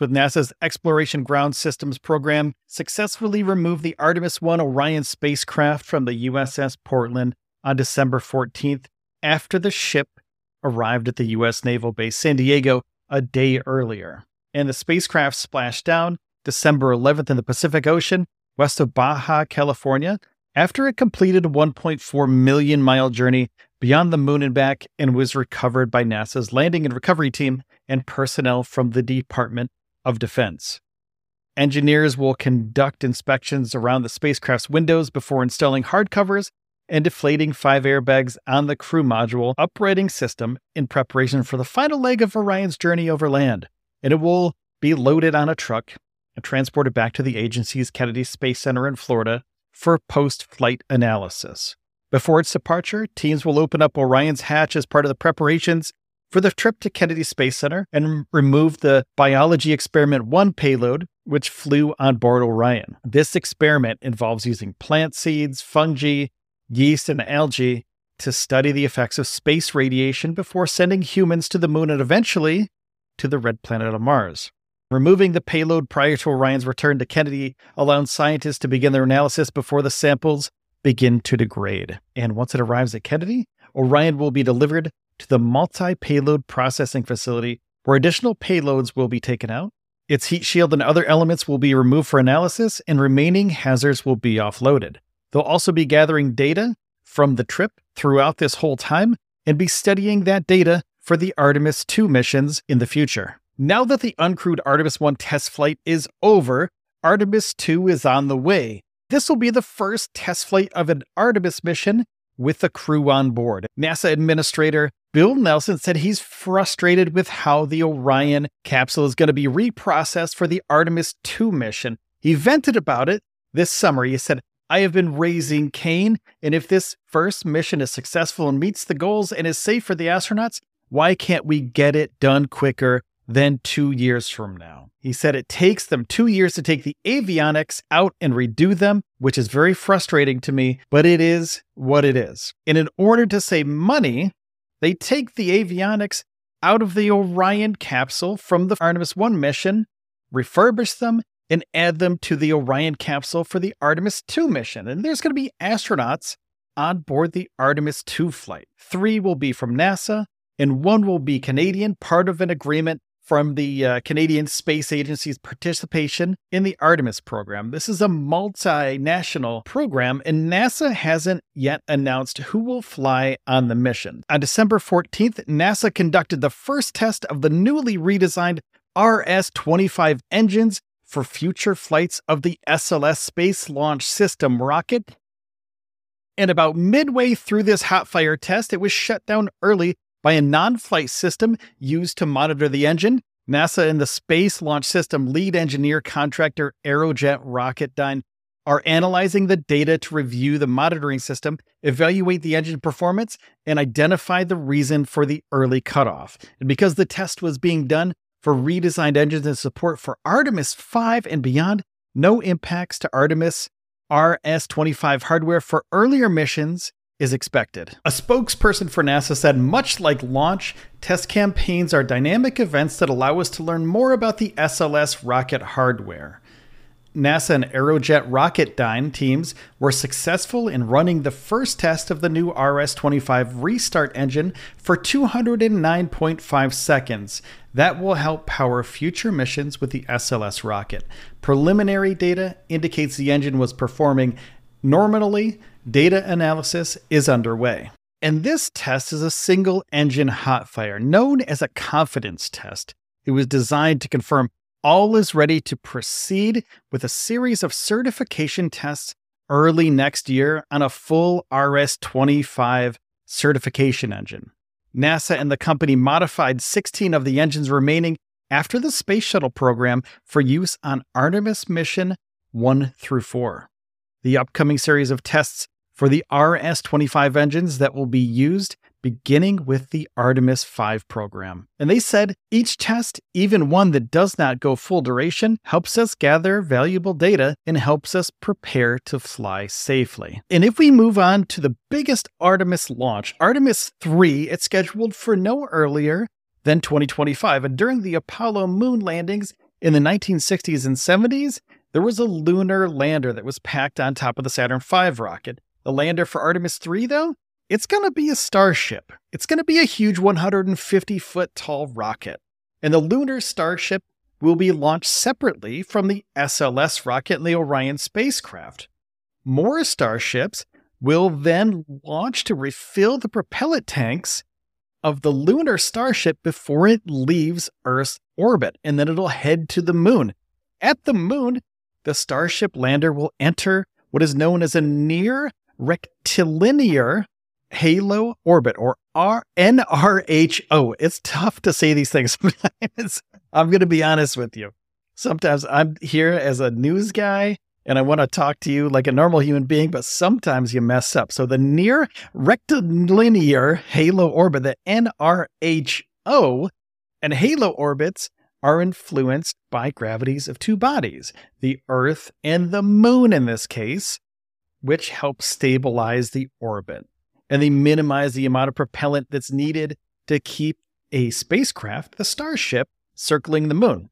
with NASA's Exploration Ground Systems program successfully removed the Artemis 1 Orion spacecraft from the USS Portland on December 14th after the ship arrived at the U.S. Naval Base San Diego a day earlier. And the spacecraft splashed down December 11th in the Pacific Ocean west of Baja, California, after it completed a 1.4 million mile journey beyond the moon and back and was recovered by NASA's landing and recovery team and personnel from the Department of Defense. Engineers will conduct inspections around the spacecraft's windows before installing hard covers and deflating five airbags on the crew module uprighting system in preparation for the final leg of Orion's journey over land. And it will be loaded on a truck and transported back to the agency's Kennedy Space Center in Florida for post flight analysis. Before its departure, teams will open up Orion's hatch as part of the preparations for the trip to Kennedy Space Center and remove the Biology Experiment 1 payload, which flew on board Orion. This experiment involves using plant seeds, fungi, yeast, and algae to study the effects of space radiation before sending humans to the moon and eventually to the red planet of Mars. Removing the payload prior to Orion's return to Kennedy allowed scientists to begin their analysis before the samples begin to degrade. And once it arrives at Kennedy, Orion will be delivered to the multi payload processing facility where additional payloads will be taken out. Its heat shield and other elements will be removed for analysis, and remaining hazards will be offloaded. They'll also be gathering data from the trip throughout this whole time and be studying that data for the Artemis 2 missions in the future. Now that the uncrewed Artemis 1 test flight is over, Artemis 2 is on the way, this will be the first test flight of an Artemis mission with a crew on board. NASA Administrator Bill Nelson said he's frustrated with how the Orion capsule is going to be reprocessed for the Artemis 2 mission. He vented about it this summer. He said, I have been raising Cain, and if this first mission is successful and meets the goals and is safe for the astronauts, why can't we get it done quicker than two years from now? He said it takes them two years to take the avionics out and redo them, which is very frustrating to me, but it is what it is. And in order to save money, they take the avionics out of the Orion capsule from the Artemis 1 mission, refurbish them, and add them to the Orion capsule for the Artemis 2 mission. And there's going to be astronauts on board the Artemis 2 flight. Three will be from NASA, and one will be Canadian, part of an agreement from the uh, Canadian Space Agency's participation in the Artemis program. This is a multinational program, and NASA hasn't yet announced who will fly on the mission. On December 14th, NASA conducted the first test of the newly redesigned RS 25 engines for future flights of the SLS Space Launch System rocket. And about midway through this hot fire test, it was shut down early by a non flight system used to monitor the engine. NASA and the Space Launch System lead engineer contractor Aerojet Rocketdyne are analyzing the data to review the monitoring system, evaluate the engine performance, and identify the reason for the early cutoff. And because the test was being done for redesigned engines and support for Artemis 5 and beyond, no impacts to Artemis RS 25 hardware for earlier missions is expected. A spokesperson for NASA said much like launch, test campaigns are dynamic events that allow us to learn more about the SLS rocket hardware. NASA and Aerojet Rocketdyne teams were successful in running the first test of the new RS 25 restart engine for 209.5 seconds. That will help power future missions with the SLS rocket. Preliminary data indicates the engine was performing normally. Data analysis is underway. And this test is a single engine hot fire, known as a confidence test. It was designed to confirm all is ready to proceed with a series of certification tests early next year on a full RS 25 certification engine. NASA and the company modified 16 of the engines remaining after the Space Shuttle program for use on Artemis mission 1 through 4. The upcoming series of tests for the RS 25 engines that will be used beginning with the Artemis 5 program. And they said each test, even one that does not go full duration, helps us gather valuable data and helps us prepare to fly safely. And if we move on to the biggest Artemis launch, Artemis 3, it's scheduled for no earlier than 2025. And during the Apollo moon landings in the 1960s and 70s, there was a lunar lander that was packed on top of the Saturn V rocket. The lander for Artemis 3, though, it's going to be a starship. It's going to be a huge 150 foot tall rocket. And the lunar starship will be launched separately from the SLS rocket and the Orion spacecraft. More starships will then launch to refill the propellant tanks of the lunar starship before it leaves Earth's orbit, and then it'll head to the moon. At the moon, the Starship lander will enter what is known as a near rectilinear halo orbit or R- NRHO. It's tough to say these things sometimes. I'm going to be honest with you. Sometimes I'm here as a news guy and I want to talk to you like a normal human being, but sometimes you mess up. So the near rectilinear halo orbit, the NRHO, and halo orbits are influenced by gravities of two bodies, the Earth and the Moon in this case, which help stabilize the orbit and they minimize the amount of propellant that's needed to keep a spacecraft, the Starship, circling the moon.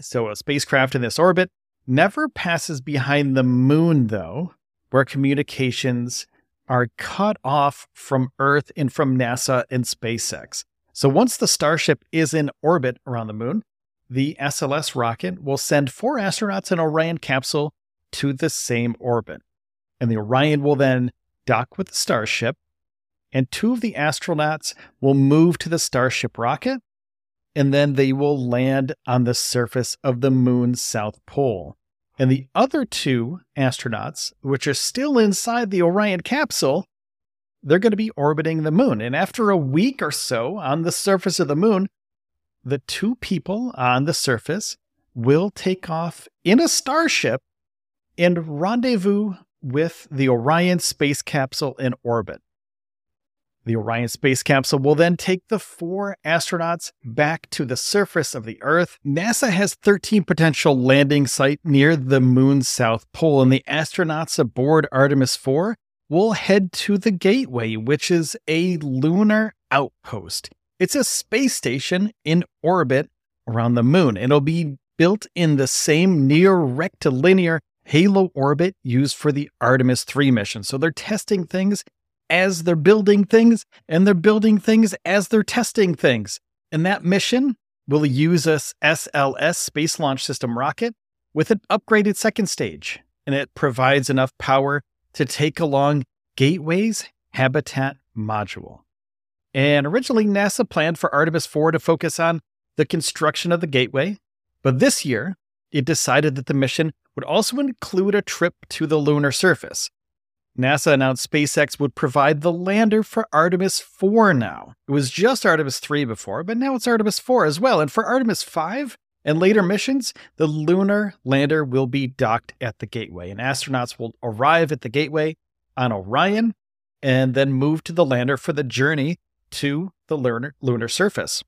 So, a spacecraft in this orbit never passes behind the moon, though, where communications are cut off from Earth and from NASA and SpaceX. So, once the Starship is in orbit around the moon, the SLS rocket will send four astronauts in Orion capsule to the same orbit. And the Orion will then dock with the Starship, and two of the astronauts will move to the Starship rocket, and then they will land on the surface of the moon's south pole. And the other two astronauts, which are still inside the Orion capsule, they're going to be orbiting the moon. And after a week or so on the surface of the moon, the two people on the surface will take off in a starship and rendezvous with the Orion space capsule in orbit. The Orion space capsule will then take the four astronauts back to the surface of the Earth. NASA has 13 potential landing sites near the moon's south pole, and the astronauts aboard Artemis 4 will head to the Gateway, which is a lunar outpost. It's a space station in orbit around the moon. It'll be built in the same near rectilinear Halo orbit used for the Artemis 3 mission. So they're testing things as they're building things, and they're building things as they're testing things. And that mission will use a SLS Space Launch System rocket with an upgraded second stage, and it provides enough power to take along Gateway's habitat module. And originally, NASA planned for Artemis 4 to focus on the construction of the Gateway, but this year, it decided that the mission would also include a trip to the lunar surface. NASA announced SpaceX would provide the lander for Artemis 4 now. It was just Artemis 3 before, but now it's Artemis 4 as well. And for Artemis 5 and later missions, the lunar lander will be docked at the gateway, and astronauts will arrive at the gateway on Orion and then move to the lander for the journey to the lunar, lunar surface.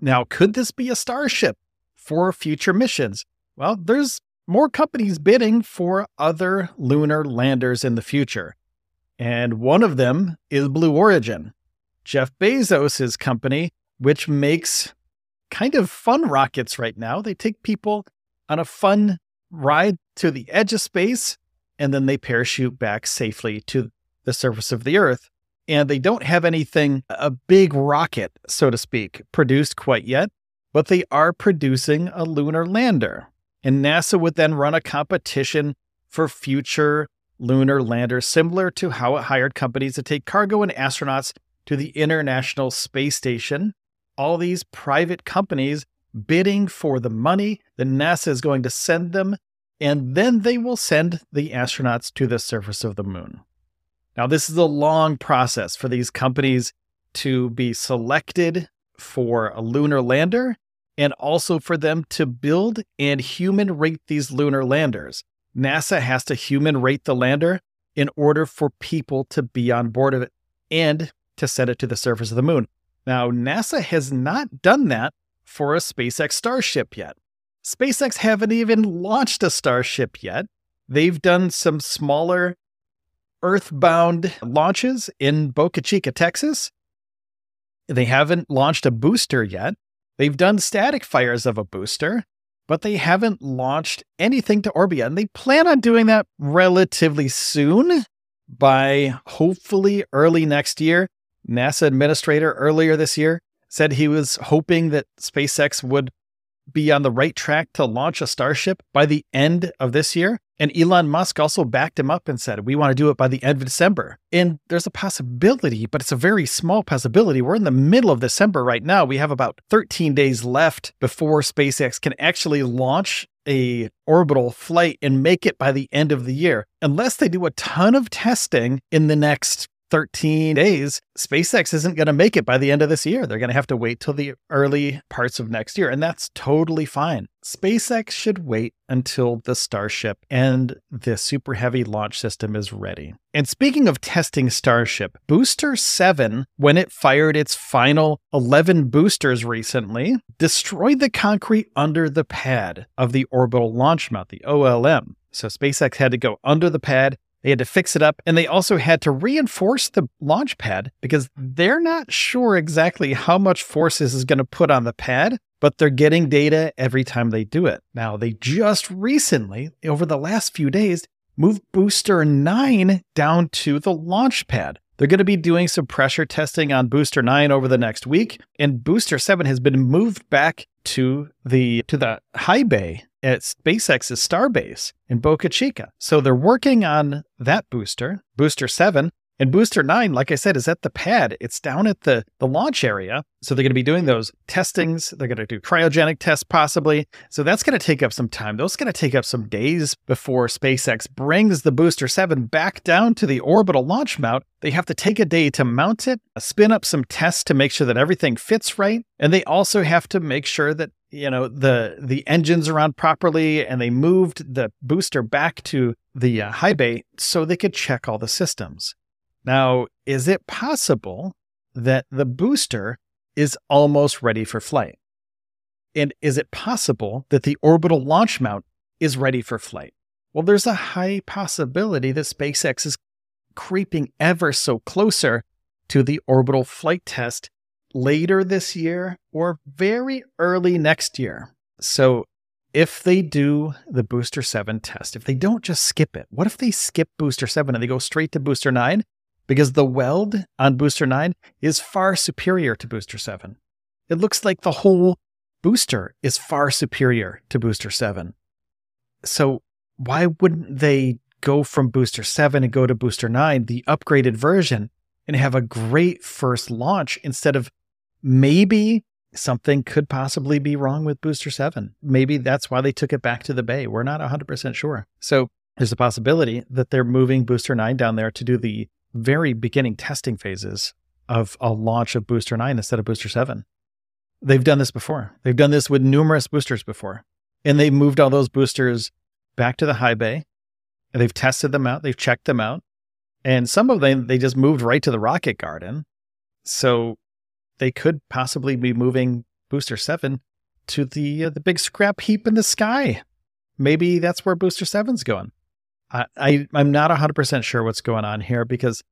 Now, could this be a Starship for future missions? Well, there's more companies bidding for other lunar landers in the future. And one of them is Blue Origin, Jeff Bezos' company, which makes kind of fun rockets right now. They take people on a fun ride to the edge of space and then they parachute back safely to the surface of the Earth. And they don't have anything, a big rocket, so to speak, produced quite yet, but they are producing a lunar lander. And NASA would then run a competition for future lunar landers, similar to how it hired companies to take cargo and astronauts to the International Space Station. All these private companies bidding for the money that NASA is going to send them, and then they will send the astronauts to the surface of the moon. Now, this is a long process for these companies to be selected for a lunar lander and also for them to build and human rate these lunar landers. NASA has to human rate the lander in order for people to be on board of it and to send it to the surface of the moon. Now, NASA has not done that for a SpaceX Starship yet. SpaceX haven't even launched a Starship yet. They've done some smaller Earthbound launches in Boca Chica, Texas. They haven't launched a booster yet. They've done static fires of a booster, but they haven't launched anything to orbit. And they plan on doing that relatively soon by hopefully early next year. NASA administrator earlier this year said he was hoping that SpaceX would be on the right track to launch a Starship by the end of this year. And Elon Musk also backed him up and said, We want to do it by the end of December. And there's a possibility, but it's a very small possibility. We're in the middle of December right now. We have about 13 days left before SpaceX can actually launch a orbital flight and make it by the end of the year. Unless they do a ton of testing in the next 13 days, SpaceX isn't going to make it by the end of this year. They're going to have to wait till the early parts of next year, and that's totally fine. SpaceX should wait until the Starship and the Super Heavy launch system is ready. And speaking of testing Starship, Booster 7, when it fired its final 11 boosters recently, destroyed the concrete under the pad of the orbital launch mount, the OLM. So SpaceX had to go under the pad they had to fix it up and they also had to reinforce the launch pad because they're not sure exactly how much force this is going to put on the pad, but they're getting data every time they do it. Now, they just recently, over the last few days, moved Booster 9 down to the launch pad. They're going to be doing some pressure testing on Booster 9 over the next week, and Booster 7 has been moved back to the to the high bay at SpaceX's Starbase in Boca Chica. So they're working on that booster, Booster 7. And Booster 9, like I said, is at the pad. It's down at the, the launch area. So they're going to be doing those testings. They're going to do cryogenic tests possibly. So that's going to take up some time. Those going to take up some days before SpaceX brings the Booster 7 back down to the orbital launch mount. They have to take a day to mount it, spin up some tests to make sure that everything fits right. And they also have to make sure that you know the the engines around properly and they moved the booster back to the uh, high bay so they could check all the systems now is it possible that the booster is almost ready for flight and is it possible that the orbital launch mount is ready for flight well there's a high possibility that spacex is creeping ever so closer to the orbital flight test later this year or very early next year. So if they do the Booster 7 test, if they don't just skip it, what if they skip Booster 7 and they go straight to Booster 9? Because the weld on Booster 9 is far superior to Booster 7. It looks like the whole booster is far superior to Booster 7. So why wouldn't they go from Booster 7 and go to Booster 9, the upgraded version, and have a great first launch instead of maybe something could possibly be wrong with Booster 7. Maybe that's why they took it back to the Bay. We're not 100% sure. So there's a possibility that they're moving Booster 9 down there to do the very beginning testing phases of a launch of Booster 9 instead of Booster 7. They've done this before. They've done this with numerous boosters before. And they moved all those boosters back to the high bay. And they've tested them out, they've checked them out. And some of them they just moved right to the rocket garden. So they could possibly be moving Booster 7 to the uh, the big scrap heap in the sky. Maybe that's where Booster 7's going. I, I I'm not 100% sure what's going on here because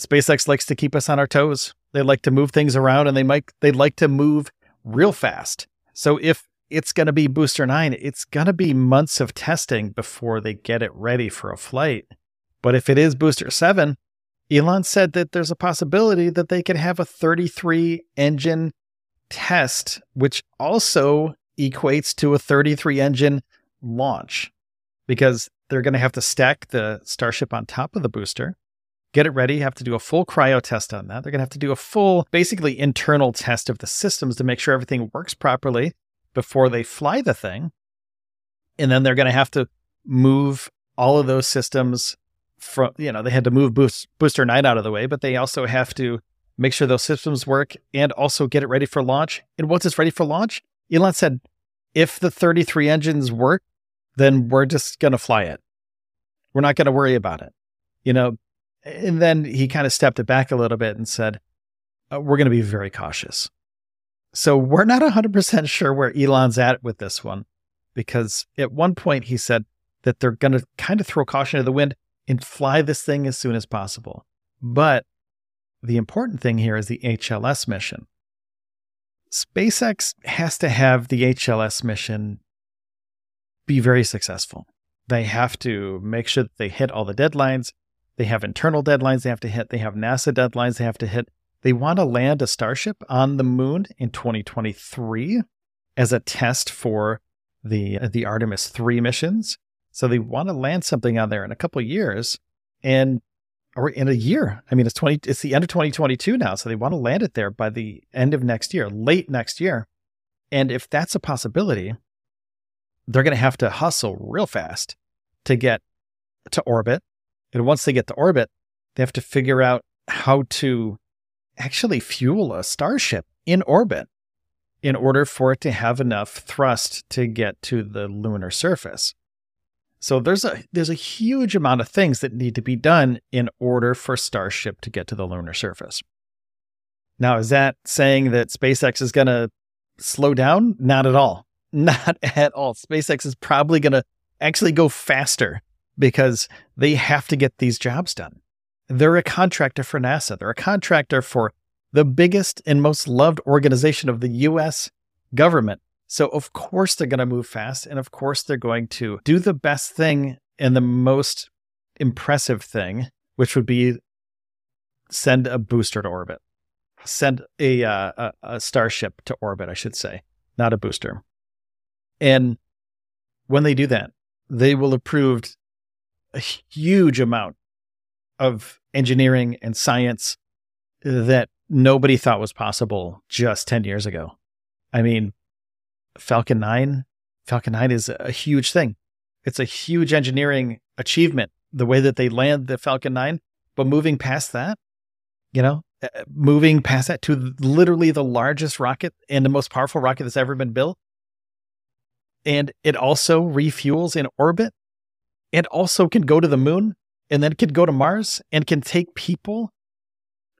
SpaceX likes to keep us on our toes. They like to move things around and they might they like to move real fast. So if it's going to be Booster 9. It's going to be months of testing before they get it ready for a flight. But if it is Booster 7, Elon said that there's a possibility that they could have a 33 engine test, which also equates to a 33 engine launch because they're going to have to stack the Starship on top of the booster, get it ready, have to do a full cryo test on that. They're going to have to do a full, basically internal test of the systems to make sure everything works properly before they fly the thing. And then they're going to have to move all of those systems from, you know, they had to move boost, Booster 9 out of the way, but they also have to make sure those systems work and also get it ready for launch. And once it's ready for launch, Elon said, if the 33 engines work, then we're just going to fly it. We're not going to worry about it. You know, and then he kind of stepped it back a little bit and said, uh, we're going to be very cautious. So we're not 100% sure where Elon's at with this one because at one point he said that they're going to kind of throw caution to the wind and fly this thing as soon as possible. But the important thing here is the HLS mission. SpaceX has to have the HLS mission be very successful. They have to make sure that they hit all the deadlines. They have internal deadlines they have to hit. They have NASA deadlines they have to hit. They want to land a Starship on the moon in 2023 as a test for the the Artemis 3 missions. So they want to land something on there in a couple years and or in a year. I mean it's 20 it's the end of 2022 now, so they want to land it there by the end of next year, late next year. And if that's a possibility, they're going to have to hustle real fast to get to orbit. And once they get to orbit, they have to figure out how to actually fuel a starship in orbit in order for it to have enough thrust to get to the lunar surface. So there's a there's a huge amount of things that need to be done in order for Starship to get to the lunar surface. Now, is that saying that SpaceX is going to slow down? Not at all. Not at all. SpaceX is probably going to actually go faster because they have to get these jobs done. They're a contractor for NASA. They're a contractor for the biggest and most loved organization of the US government. So, of course, they're going to move fast. And of course, they're going to do the best thing and the most impressive thing, which would be send a booster to orbit, send a, uh, a, a starship to orbit, I should say, not a booster. And when they do that, they will have proved a huge amount of engineering and science that nobody thought was possible just 10 years ago. I mean, Falcon 9, Falcon 9 is a huge thing. It's a huge engineering achievement, the way that they land the Falcon 9. But moving past that, you know, uh, moving past that to literally the largest rocket and the most powerful rocket that's ever been built, and it also refuels in orbit and also can go to the moon and then can go to Mars and can take people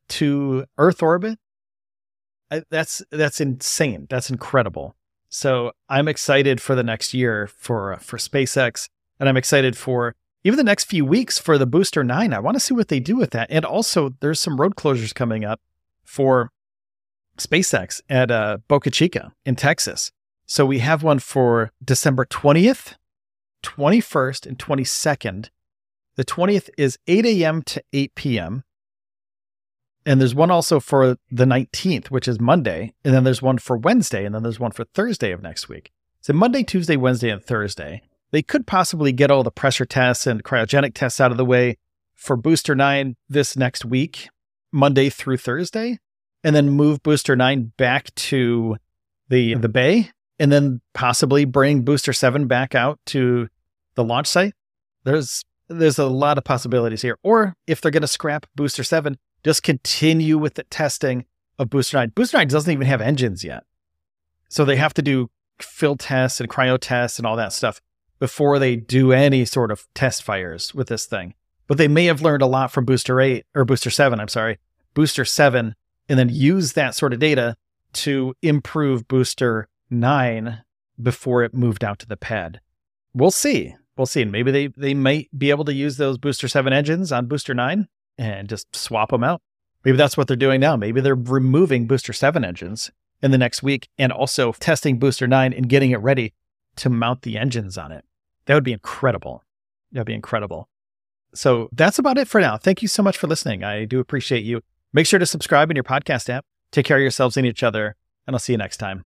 to Earth orbit. That's that's insane. That's incredible. So I'm excited for the next year for for SpaceX, and I'm excited for even the next few weeks for the Booster Nine. I want to see what they do with that. And also, there's some road closures coming up for SpaceX at uh, Boca Chica in Texas. So we have one for December 20th, 21st, and 22nd. The 20th is 8 a.m. to 8 p.m. And there's one also for the 19th, which is Monday. And then there's one for Wednesday. And then there's one for Thursday of next week. So Monday, Tuesday, Wednesday, and Thursday. They could possibly get all the pressure tests and cryogenic tests out of the way for Booster 9 this next week, Monday through Thursday, and then move Booster 9 back to the, the Bay and then possibly bring Booster 7 back out to the launch site. There's there's a lot of possibilities here. Or if they're going to scrap Booster 7, just continue with the testing of Booster 9. Booster 9 doesn't even have engines yet. So they have to do fill tests and cryo tests and all that stuff before they do any sort of test fires with this thing. But they may have learned a lot from Booster 8 or Booster 7, I'm sorry, Booster 7, and then use that sort of data to improve Booster nine before it moved out to the pad. We'll see. We'll see. And maybe they, they might be able to use those Booster 7 engines on Booster 9 and just swap them out. Maybe that's what they're doing now. Maybe they're removing Booster 7 engines in the next week and also testing Booster 9 and getting it ready to mount the engines on it. That would be incredible. That'd be incredible. So that's about it for now. Thank you so much for listening. I do appreciate you. Make sure to subscribe in your podcast app. Take care of yourselves and each other, and I'll see you next time.